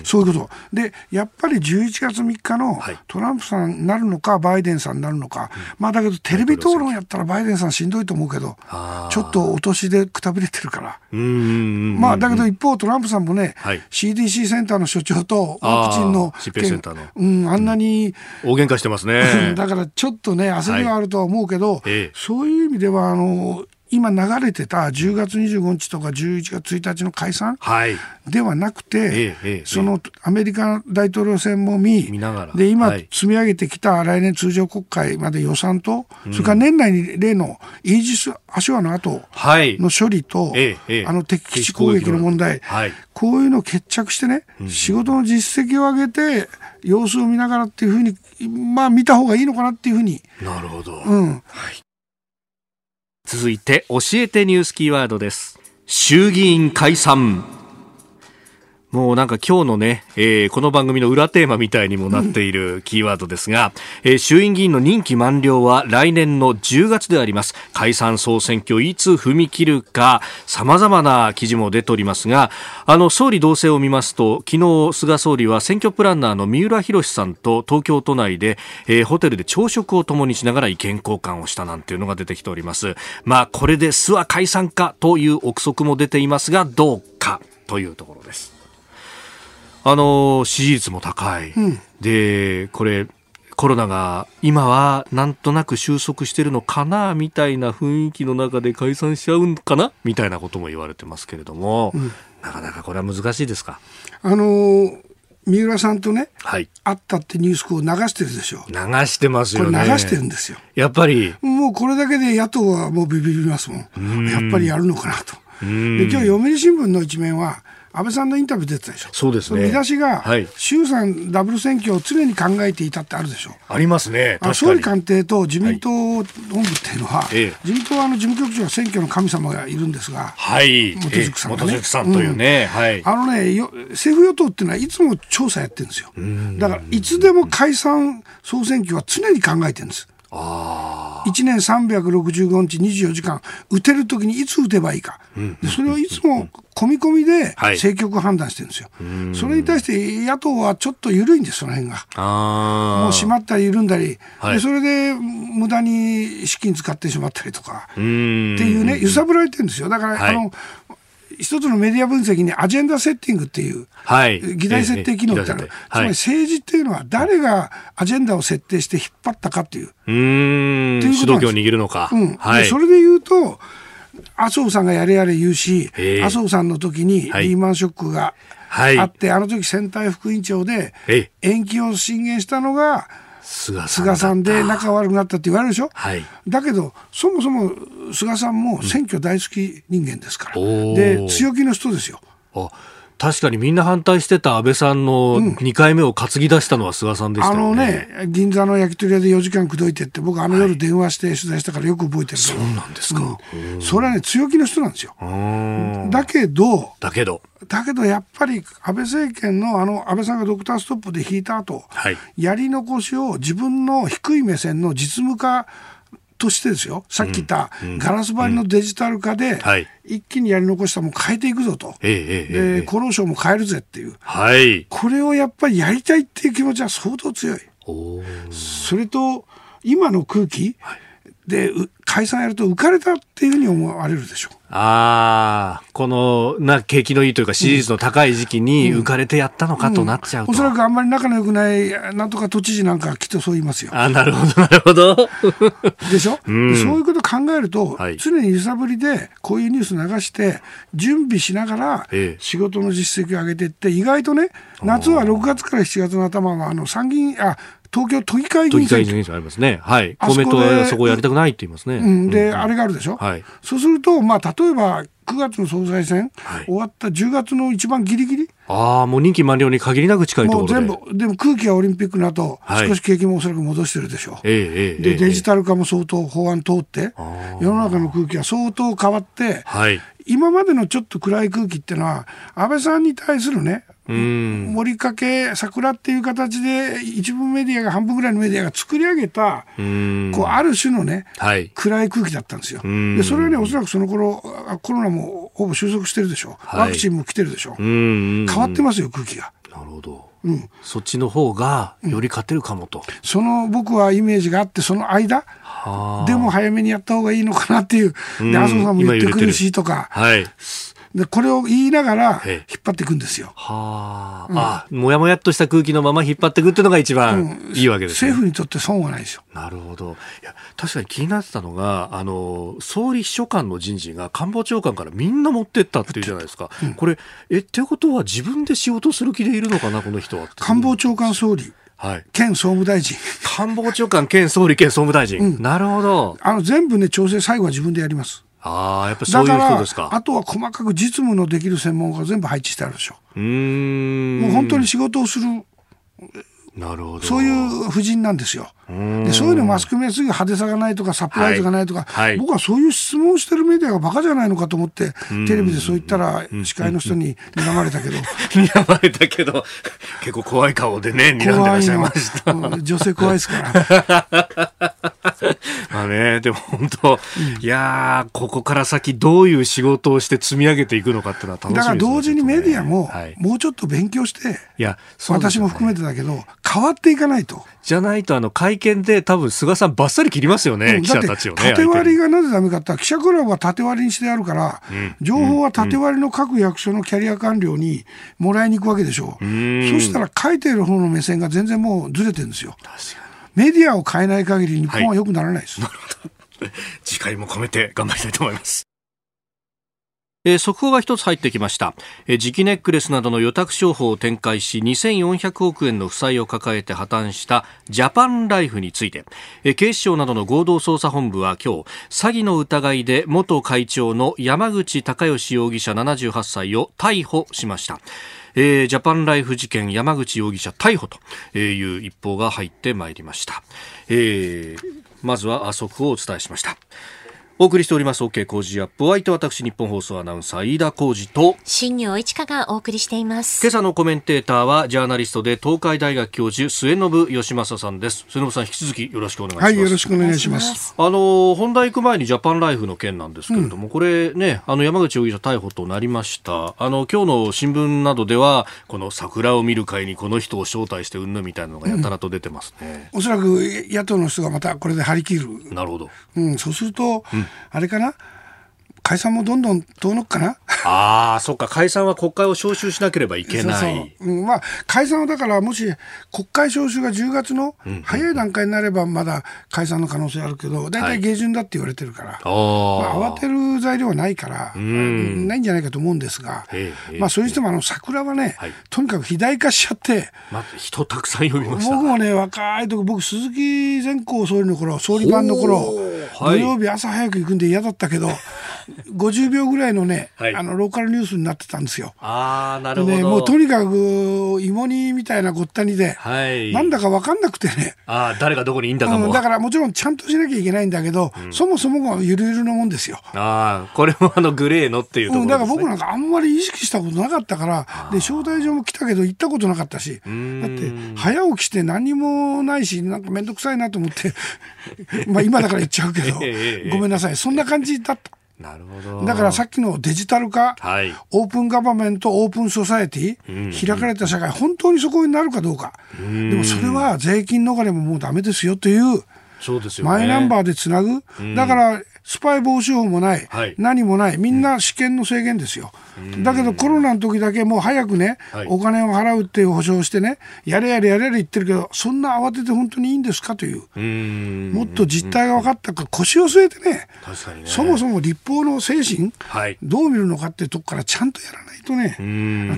そういうこと。で、やっぱり11月3日のトランプさんになるのか、バイデンさんになるのか、まあだけどテレビ討論やったらバイデンさんしんどいと思うけど、ちょっとお年でくたびれてるから。まあだけど一方トランプさんもね、はい、CDC センターの所長とワクチンの、うん、あんなに、大喧嘩してますね。[laughs] だからちょっとね、焦りはあるとは思うけど、はい、そういう意味では、あの、今流れてた10月25日とか11月1日の解散、はい、ではなくて、そのアメリカ大統領選も見、見で今、積み上げてきた来年通常国会まで予算と、それから年内に例のイージス・アショアの後の処理と、あの敵基地攻撃の問題、こういうのを決着してね、仕事の実績を上げて、様子を見ながらっていうふうに、まあ見た方がいいのかなっていうふうに。なるほど。うん。はい続いて教えてニュースキーワードです。衆議院解散。もうなんか今日のね、えー、この番組の裏テーマみたいにもなっている [laughs] キーワードですが、えー、衆院議員の任期満了は来年の10月であります。解散総選挙いつ踏み切るか、様々な記事も出ておりますが、あの、総理同棲を見ますと、昨日菅総理は選挙プランナーの三浦博さんと東京都内で、えー、ホテルで朝食を共にしながら意見交換をしたなんていうのが出てきております。まあ、これで諏訪解散かという憶測も出ていますが、どうかというところです。あの支持率も高い、うん、でこれコロナが今はなんとなく収束してるのかなみたいな雰囲気の中で解散しちゃうかなみたいなことも言われてますけれども、うん、なかなかこれは難しいですか？あの三浦さんとね、はい、会ったってニュースを流してるでしょ？流してますよね。流してるんですよ。やっぱり。もうこれだけで野党はもうビビりますもん。んやっぱりやるのかなと。で今日読売新聞の一面は安倍さんのインタビュー出てたでしょ。そうですね。見出しが、はい、衆参ダブル選挙を常に考えていたってあるでしょ。ありますね。総理官邸と自民党本部っていうのは、はい、自民党はあの事務局長は選挙の神様がいるんですが、はい。元宿さんがね。元宿さんというね、うん、はい。あのね、よ政府与党っていうのはいつも調査やってるんですよ。だからいつでも解散総選挙は常に考えてるんです。1年365日24時間打てるときにいつ打てばいいか、でそれをいつも込み込みで政局判断してるんですよ、はい、それに対して野党はちょっと緩いんです、その辺が。もう閉まったり緩んだり、はい、でそれで無駄に資金使ってしまったりとか。っていうね、揺さぶられてるんですよ。だから、はい、あの一つのメディア分析にアジェンダセッティングっていう、はい、議題設定機能ってある、つまり政治っていうのは誰がアジェンダを設定して引っ張ったかっていう。うん。主導権を握るのか。うん。はい、それで言うと、麻生さんがやれやれ言うし、麻生さんの時にリーマンショックがあって、あの時選対副委員長で延期を進言したのが、菅さんで仲悪くなったって言われるでしょ、はい、だけどそもそも菅さんも選挙大好き人間ですから、うん、で強気の人ですよ。確かにみんな反対してた安倍さんの2回目を担ぎ出したのは菅さんでした、ね。うん、あのね、銀座の焼き鳥屋で4時間口説いてって、僕、あの夜電話して取材したからよく覚えてる、そうなんですか、うん、それはね、強気の人なんですよ。だけど、だけど、だけどやっぱり安倍政権のあの安倍さんがドクターストップで引いた後、はい、やり残しを自分の低い目線の実務化としてですよ、さっき言ったガラス張りのデジタル化で、一気にやり残したも変えていくぞと、で厚労省も変えるぜっていう、はい、これをやっぱりやりたいっていう気持ちは相当強い。それと今の空気、はいで解散やると浮かれたっていうふうに思われるでしょう。ああ、このな景気のいいというか支持率の高い時期に浮かれてやったのかとなっちゃうと、うん。うん、おそらくあんまり仲の良くないなんとか都知事なんかきっとそう言いますよ。あなるほどなるほど。[laughs] でしょ、うん、そういうこと考えると、はい、常に揺さぶりでこういうニュース流して準備しながら仕事の実績を上げていって意外とね夏は6月から7月の頭はあの参議院あ東京都議会議員選挙。ありますね。はい。公明党はそこをやりたくないって言いますね。うん、で、うん、あれがあるでしょ？はい。そうすると、まあ、例えば、9月の総裁選、はい、終わった10月の一番ギリギリ？ああ、もう任期満了に限りなく近いところで。もう全部、でも空気はオリンピックの後、はい、少し景気もおそらく戻してるでしょう。ええ、で、デジタル化も相当法案通って、世の中の空気は相当変わって、はい、今までのちょっと暗い空気っていうのは、安倍さんに対するね、盛りかけ桜っていう形で一部メディアが半分ぐらいのメディアが作り上げたこうある種のね、はい、暗い空気だったんですよ。でそれはねおそらくその頃コロナもほぼ収束してるでしょ。う、ワクチンも来てるでしょ。う変わってますよ空気が。なるほど。うん、そっちの方がより勝てるかもと、うん、その僕はイメージがあってその間でも早めにやった方がいいのかなっていう。で麻生さんも言ってくる。しとか、はい、でこれを言いながら引っ張っていくんですよ。はあ、うん、あもやもやっとした空気のまま引っ張っていくっていうのが一番いいわけです、ねうん、政府にとって損はないですよ。なるほど。いや確かに気になってたのがあの総理秘書官の人事が官房長官からみんな持ってったっていうじゃないですか。うん、これえってことは自分で仕事する気でいるのかなこの人は。官房長官総理はい、県総務大臣。官房長官兼総理兼総務大臣。うん、なるほど。あの、全部ね、調整最後は自分でやります。ああ、やっぱそういう人ですか。あとは細かく実務のできる専門家が全部配置してあるでしょ。うん。もう本当に仕事をするなるほど。そういう夫人なんですよ。でそういうのマスコミはすぐ派手さがないとかサプライズがないとか、はい。はい、僕はそういう質問をしてるメディアがバカじゃないのかと思ってテレビでそう言ったら司会の人に睨まれたけど。[laughs] 睨まれたけど結構怖い顔でね [laughs] 睨んでらっしゃいました、女性怖いですから。[laughs] まあねでも本当、うん、いやここから先どういう仕事をして積み上げていくのかっていうのは楽しみです、ね、だから同時にメディアももうちょっと勉強して、いや、私も含めてだけど変わっていかないとじゃないとあの会見で多分菅さんばっさり切りますよね、うん、記者たちをね。縦割りがなぜダメかって記者クラブは縦割りにしてあるから、うん、情報は縦割りの各役所のキャリア官僚にもらいに行くわけでしょう。うそしたら書いてる方の目線が全然もうずれてるんですよ。メディアを変えない限り日本は良くならないです。はい、次回も込めて頑張りたいと思います。えー、速報が一つ入ってきました、えー、磁気ネックレスなどの予託商法を展開し2400億円の負債を抱えて破綻したジャパンライフについて、えー、警視庁などの合同捜査本部は今日詐欺の疑いで元会長の山口隆義容疑者78歳を逮捕しました。えー、ジャパンライフ事件山口容疑者逮捕という一報が入ってまいりました、えー、まずは速報をお伝えしました。お送りしております OK 工事アップ。お相手私日本放送アナウンサー飯田浩二と新業一華がお送りしています。今朝のコメンテーターはジャーナリストで東海大学教授末延義正さんです。末延さん引き続きよろしくお願いします。はいよろしくお願いします。あの本題行く前にジャパンライフの件なんですけれども、うん、これねあの山口容疑者逮捕となりました。あの今日の新聞などではこの桜を見る会にこの人を招待してうんぬみたいなのがやたらと出てますね、うん、おそらく野党の人がまたこれで張り切る。なるほど、うん、そうすると、うん、あれかな？解散もどんどん遠のくかな？[laughs] ああ、そっか、解散は国会を召集しなければいけない。そうそう。うん、まあ、解散はだから、もし国会召集が10月の早い段階になれば、まだ解散の可能性あるけど、大体下旬だって言われてるから、はい、まあ、慌てる材料はないから、ないんじゃないかと思うんですが、まあ、それにしても、あの桜はね、はい、とにかく肥大化しちゃって、まあ、人たくさん呼びました僕もね、若い時僕、鈴木善光総理の頃総理番の頃、土曜日朝早く行くんで嫌だったけど、50秒ぐらいのね、はい、あのローカルニュースになってたんですよ。あなるほど、ね、もうとにかく芋煮みたいなごったにで、はい、なんだか分かんなくてね。あ誰がどこにいいんだかも、うん、だからもちろんちゃんとしなきゃいけないんだけど、うん、そもそもがゆるゆるのもんですよ。あこれもあのグレーのっていうところ、ね、だから僕なんかあんまり意識したことなかったからで招待状も来たけど行ったことなかったしだって早起きして何もないしなんか面倒くさいなと思って [laughs] まあ今だから言っちゃうけど、[laughs] ごめんなさい。そんな感じだった。なるほど。だからさっきのデジタル化、はい、オープンガバメント、オープンソサエティ、うん、開かれた社会、本当にそこになるかどうか、うでもそれは税金逃れももうだめですよという、そうですよ、ね、マイナンバーでつなぐ、だからスパイ防止法もない、はい、何もない、みんな試験の制限ですよ。だけどコロナの時だけもう早くね、はい、お金を払うっていう保証してね、やれやれやれやれ言ってるけど、そんな慌てて本当にいいんですかという、うもっと実態が分かったか、腰を据えてね、ね。そもそも立法の精神、はい、どう見るのかっていうとこからちゃんとやらないとね、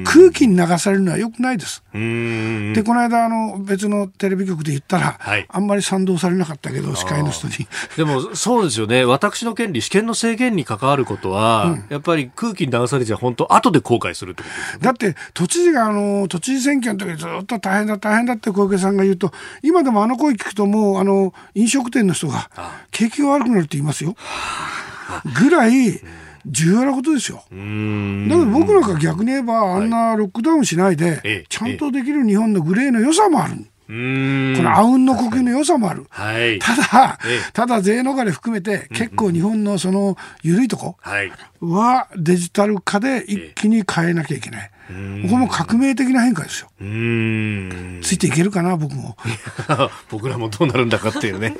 空気に流されるのはよくないです。で、この間あの、別のテレビ局で言ったら、はい、あんまり賛同されなかったけど、司会の人に。でもそうですよね、私の権利、試験の制限に関わることは、うん、やっぱり空気に流されちゃ本当、後で後悔するってことですね。だって、都知事が、あの、都知事選挙の時ずっと大変だ、大変だって小池さんが言うと、今でもあの声聞くと、もう、あの、飲食店の人が、景気が悪くなるって言いますよ。ぐらい、重要なことですよ。だけど僕なんか逆に言えば、あんなロックダウンしないで、ちゃんとできる日本のグレーの良さもある。このあうんの呼吸の良さもある。はい、ただ、ただ税逃れ含めて結構日本のその緩いとこはデジタル化で一気に変えなきゃいけない。ここも革命的な変化ですよ。ついていけるかな、僕も。[laughs] 僕らもどうなるんだかっていうね。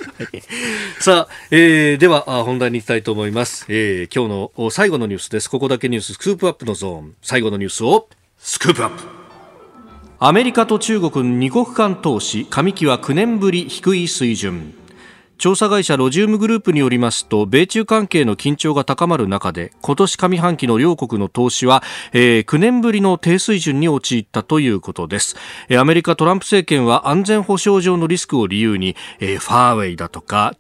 [laughs] さあ、えー、では本題に行きたいと思います、えー。今日の最後のニュースです。ここだけニューススクープアップのゾーン。最後のニュースをスクープアップ。アメリカと中国2国間投資上期は9年ぶり低い水準。調査会社ロジウムグループによりますと米中関係の緊張が高まる中で今年上半期の両国の投資は、えー、9年ぶりの低水準に陥ったということです。アメリカトランプ政権は安全保障上のリスクを理由に、えー、ファーウェイだとか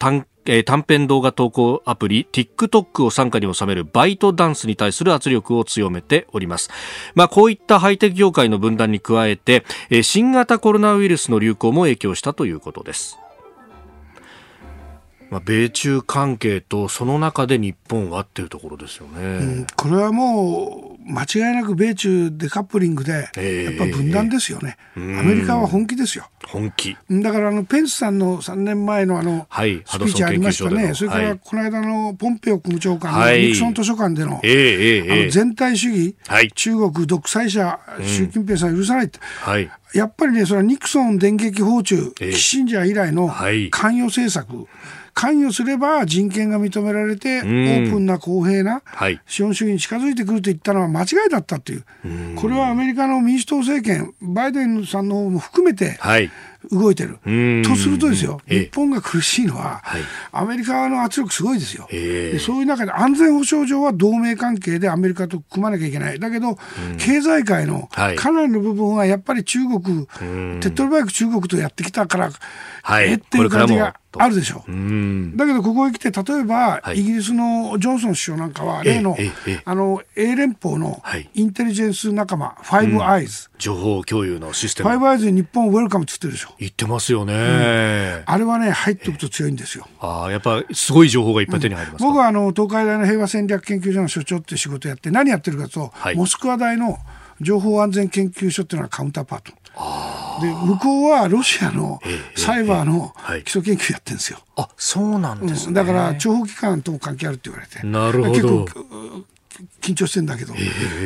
えー、短編動画投稿アプリ TikTok を傘下に収めるバイトダンスに対する圧力を強めております。まあ、こういったハイテク業界の分断に加えて、えー、新型コロナウイルスの流行も影響したということです。まあ、米中関係とその中で日本はっていうところですよね、うん、これはもう間違いなく米中デカップリングでやっぱ分断ですよね、えー、アメリカは本気ですよ。本気。だからあのペンスさんの3年前のあのスピーチありましたね、それからこの間のポンペオ国務長官のニクソン図書館での,、あの全体主義、中国独裁者、習近平さん許さないって、やっぱりねそれはニクソン電撃訪中、キッシンジャー以来の関与政策、関与すれば人権が認められて、オープンな公平な資本主義に近づいてくると言ったのは間違いだったという、これはアメリカの民主党政権、バイデンさんの方も含めて、動いてる。とするとですよ、日本が苦しいのは、アメリカの圧力すごいですよ。でそういう中で安全保障上は同盟関係でアメリカと組まなきゃいけない。だけど、経済界のかなりの部分はやっぱり中国、手っ取り早く中国とやってきたから、えっていう感じがあるでしょ。う。だけどここへ来て例えば、イギリスのジョンソン首相なんかは例のあの英連邦のインテリジェンス仲間、ファイブアイズ、情報共有のシステム。ファイブアイズに日本ウェルカムって言ってるでしょ。言ってますよね、うん、あれはね入っておくと強いんですよ。ああやっぱすごい情報がいっぱい手に入ります、うん、僕はあの東海大の平和戦略研究所の所長って仕事やって何やってるかと、はい、モスクワ大の情報安全研究所っていうのはカウンターパートで向こうはロシアのサイバーの基礎研究やってるんですよ。あそうなんです、ね。うん、だから諜報機関とも関係あるって言われて。なるほど。結構緊張してんだけど、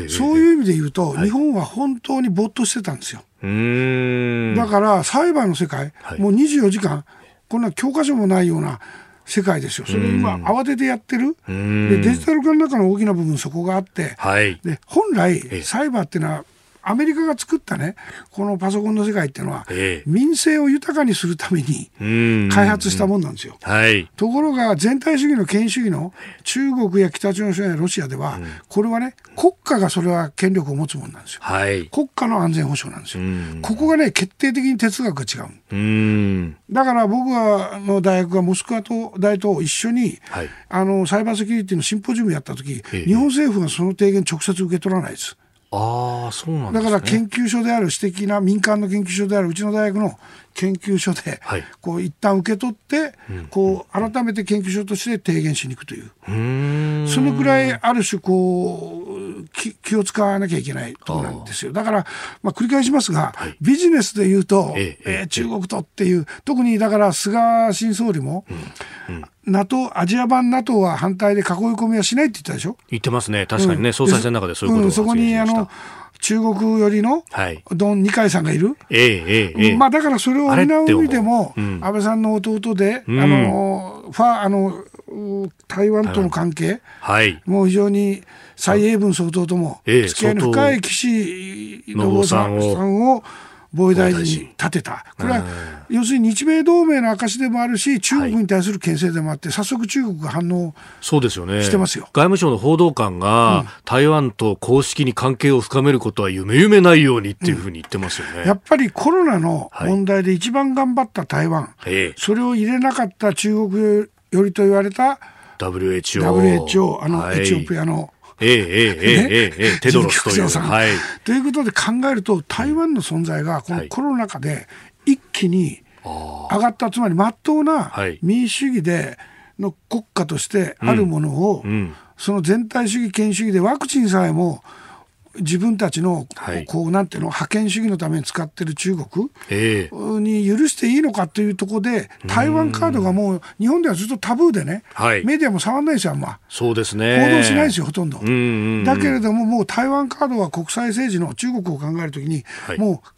そういう意味で言うと、日本は本当に没頭してたんですよ。だからサイバーの世界、もう24時間こんな教科書もないような世界ですよ。それを今慌ててやってる。でデジタル化の中の大きな部分そこがあって、はい、で本来サイバーっていうのはアメリカが作ったね、このパソコンの世界っていうのは、ええ、民生を豊かにするために開発したもんなんですよ。はい、ところが、全体主義の権威主義の中国や北朝鮮やロシアでは、うん、これはね、国家がそれは権力を持つもんなんですよ。はい、国家の安全保障なんですよ。ここがね、決定的に哲学が違う。うだから僕はの大学がモスクワと大と一緒に、はい、あのサイバーセキュリティのシンポジウムやった時、日本政府がその提言直接受け取らないです。あそうなん、ね、だから研究所である私的な民間の研究所であるうちの大学の研究所で、はい、こう一旦受け取って、こう改めて研究所として提言しに行くという。そのくらいある種こう気を使わなきゃいけないところなんですよ。だから、まあ、繰り返しますが、はい、ビジネスでいうと、ええー、中国とっていう特にだから菅新総理も、うんうん。NATO、アジア版 NATO は反対で囲い込みはしないって言ったでしょ？言ってますね、確かにね、うん、総裁選の中でそういうことを、うん、そこにあの中国寄りのドン・二階さんがいる、ええええまあ、だからそれを補う意味でも、安倍さんの弟で、あのファあの台湾との関係、はい、もう非常に蔡英文総統とも付き合いの深い岸信夫さんを。防衛大臣に立てた、これは要するに日米同盟の証でもあるし、中国に対する牽制でもあって、早速、中国が反応してますよ。外務省の報道官が、台湾と公式に関係を深めることは夢夢ないようにっていうふうに言ってますよね、うん、やっぱりコロナの問題で一番頑張った台湾、はい、それを入れなかった中国よりと言われた WHO, WHO あの、エチオピアのええええええテドロスという。はい、ということで考えると台湾の存在がこのコロナ禍で一気に上がった、つまりまっとうな民主主義での国家としてあるものを、その全体主義権威主義でワクチンさえも自分たちの、はい、こうなんていうの覇権主義のために使ってる中国に許していいのかというところで、台湾カードがもう日本ではずっとタブーでね、はい、メディアも触らないですよ、あんま。そうですね。報道しないですよ、ほとんど。だけれども、もう台湾カードは国際政治の中国を考えるときに、はい、もう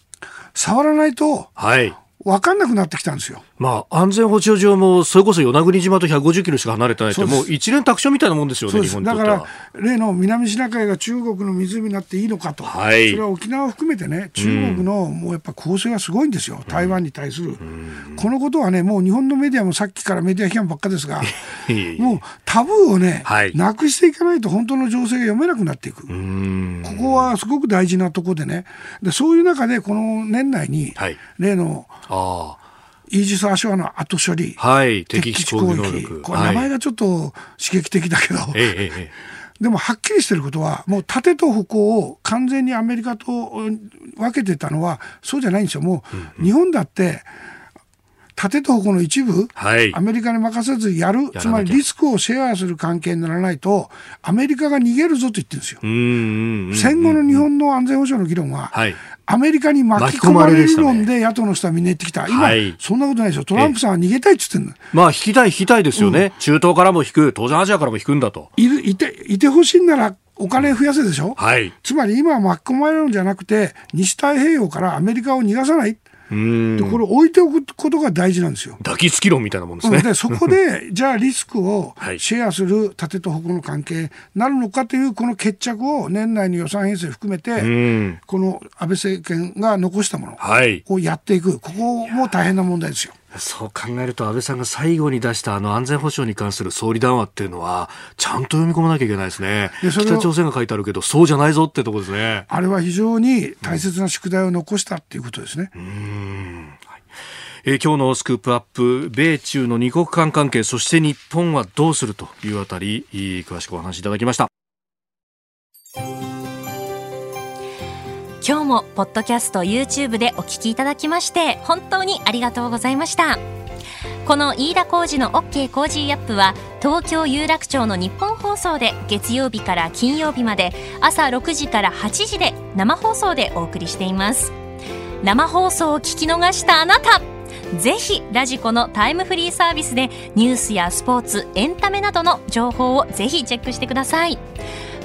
触らないと、はい分かんなくなってきたんですよ。まあ、安全保障上も、それこそ与那国島と150キロしか離れてないって、もう一連卓上みたいなもんですよね、日本だから、例の南シナ海が中国の湖になっていいのかと、はい、それは沖縄を含めてね、中国のもうやっぱ構成がすごいんですよ、台湾に対する。このことはね、もう日本のメディアもさっきからメディア批判ばっかですが、[laughs] もうタブーをね、はい、なくしていかないと、本当の情勢が読めなくなっていく。ここはすごく大事なところでね、でそういう中で、この年内に、例の、あイージス・アショアの後処理、はい、敵基地攻撃。能力。これ名前がちょっと刺激的だけど、はい、でもはっきりしてることはもう盾と矛を完全にアメリカと分けてたのはそうじゃないんですよ。もう日本だって盾と矛の一部、はい、アメリカに任せずやる。つまりリスクをシェアする関係にならないとアメリカが逃げるぞと言ってるんですよ。戦後の日本の安全保障の議論は、はい、アメリカに巻き込まれる論で野党の人はみんな言ってきた、今、はい、そんなことないですよ、トランプさんは逃げたいって言ってるまあ、引きたい、引きたいですよね、うん、中東からも引く、当然アジアからも引くんだと。いるいていてほしいんなら、お金増やせでしょ、はい、つまり今は巻き込まれるんじゃなくて、西太平洋からアメリカを逃がさない。でこれ置いておくことが大事なんですよ。抱きつき論みたいなもんですね。でそこで [laughs] じゃあリスクをシェアする盾と矛の関係になるのかというこの決着を年内に予算編成含めてこの安倍政権が残したものをやっていく、ここも大変な問題ですよ。そう考えると安倍さんが最後に出したあの安全保障に関する総理談話っていうのはちゃんと読み込まなきゃいけないですね。北朝鮮が書いてあるけどそうじゃないぞってとこですね。あれは非常に大切な宿題を残したっていうことですね。うん。えー、今日のスクープアップ米中の二国間関係そして日本はどうするというあたり詳しくお話しいただきました今日もポッドキャスト YouTube でお聞きいただきまして本当にありがとうございました。この飯田浩二の OK コージーアップは東京有楽町のニッポン放送で月曜日から金曜日まで朝6時から8時で生放送でお送りしています。生放送を聞き逃したあなたぜひラジコのタイムフリーサービスでニュースやスポーツエンタメなどの情報をぜひチェックしてください。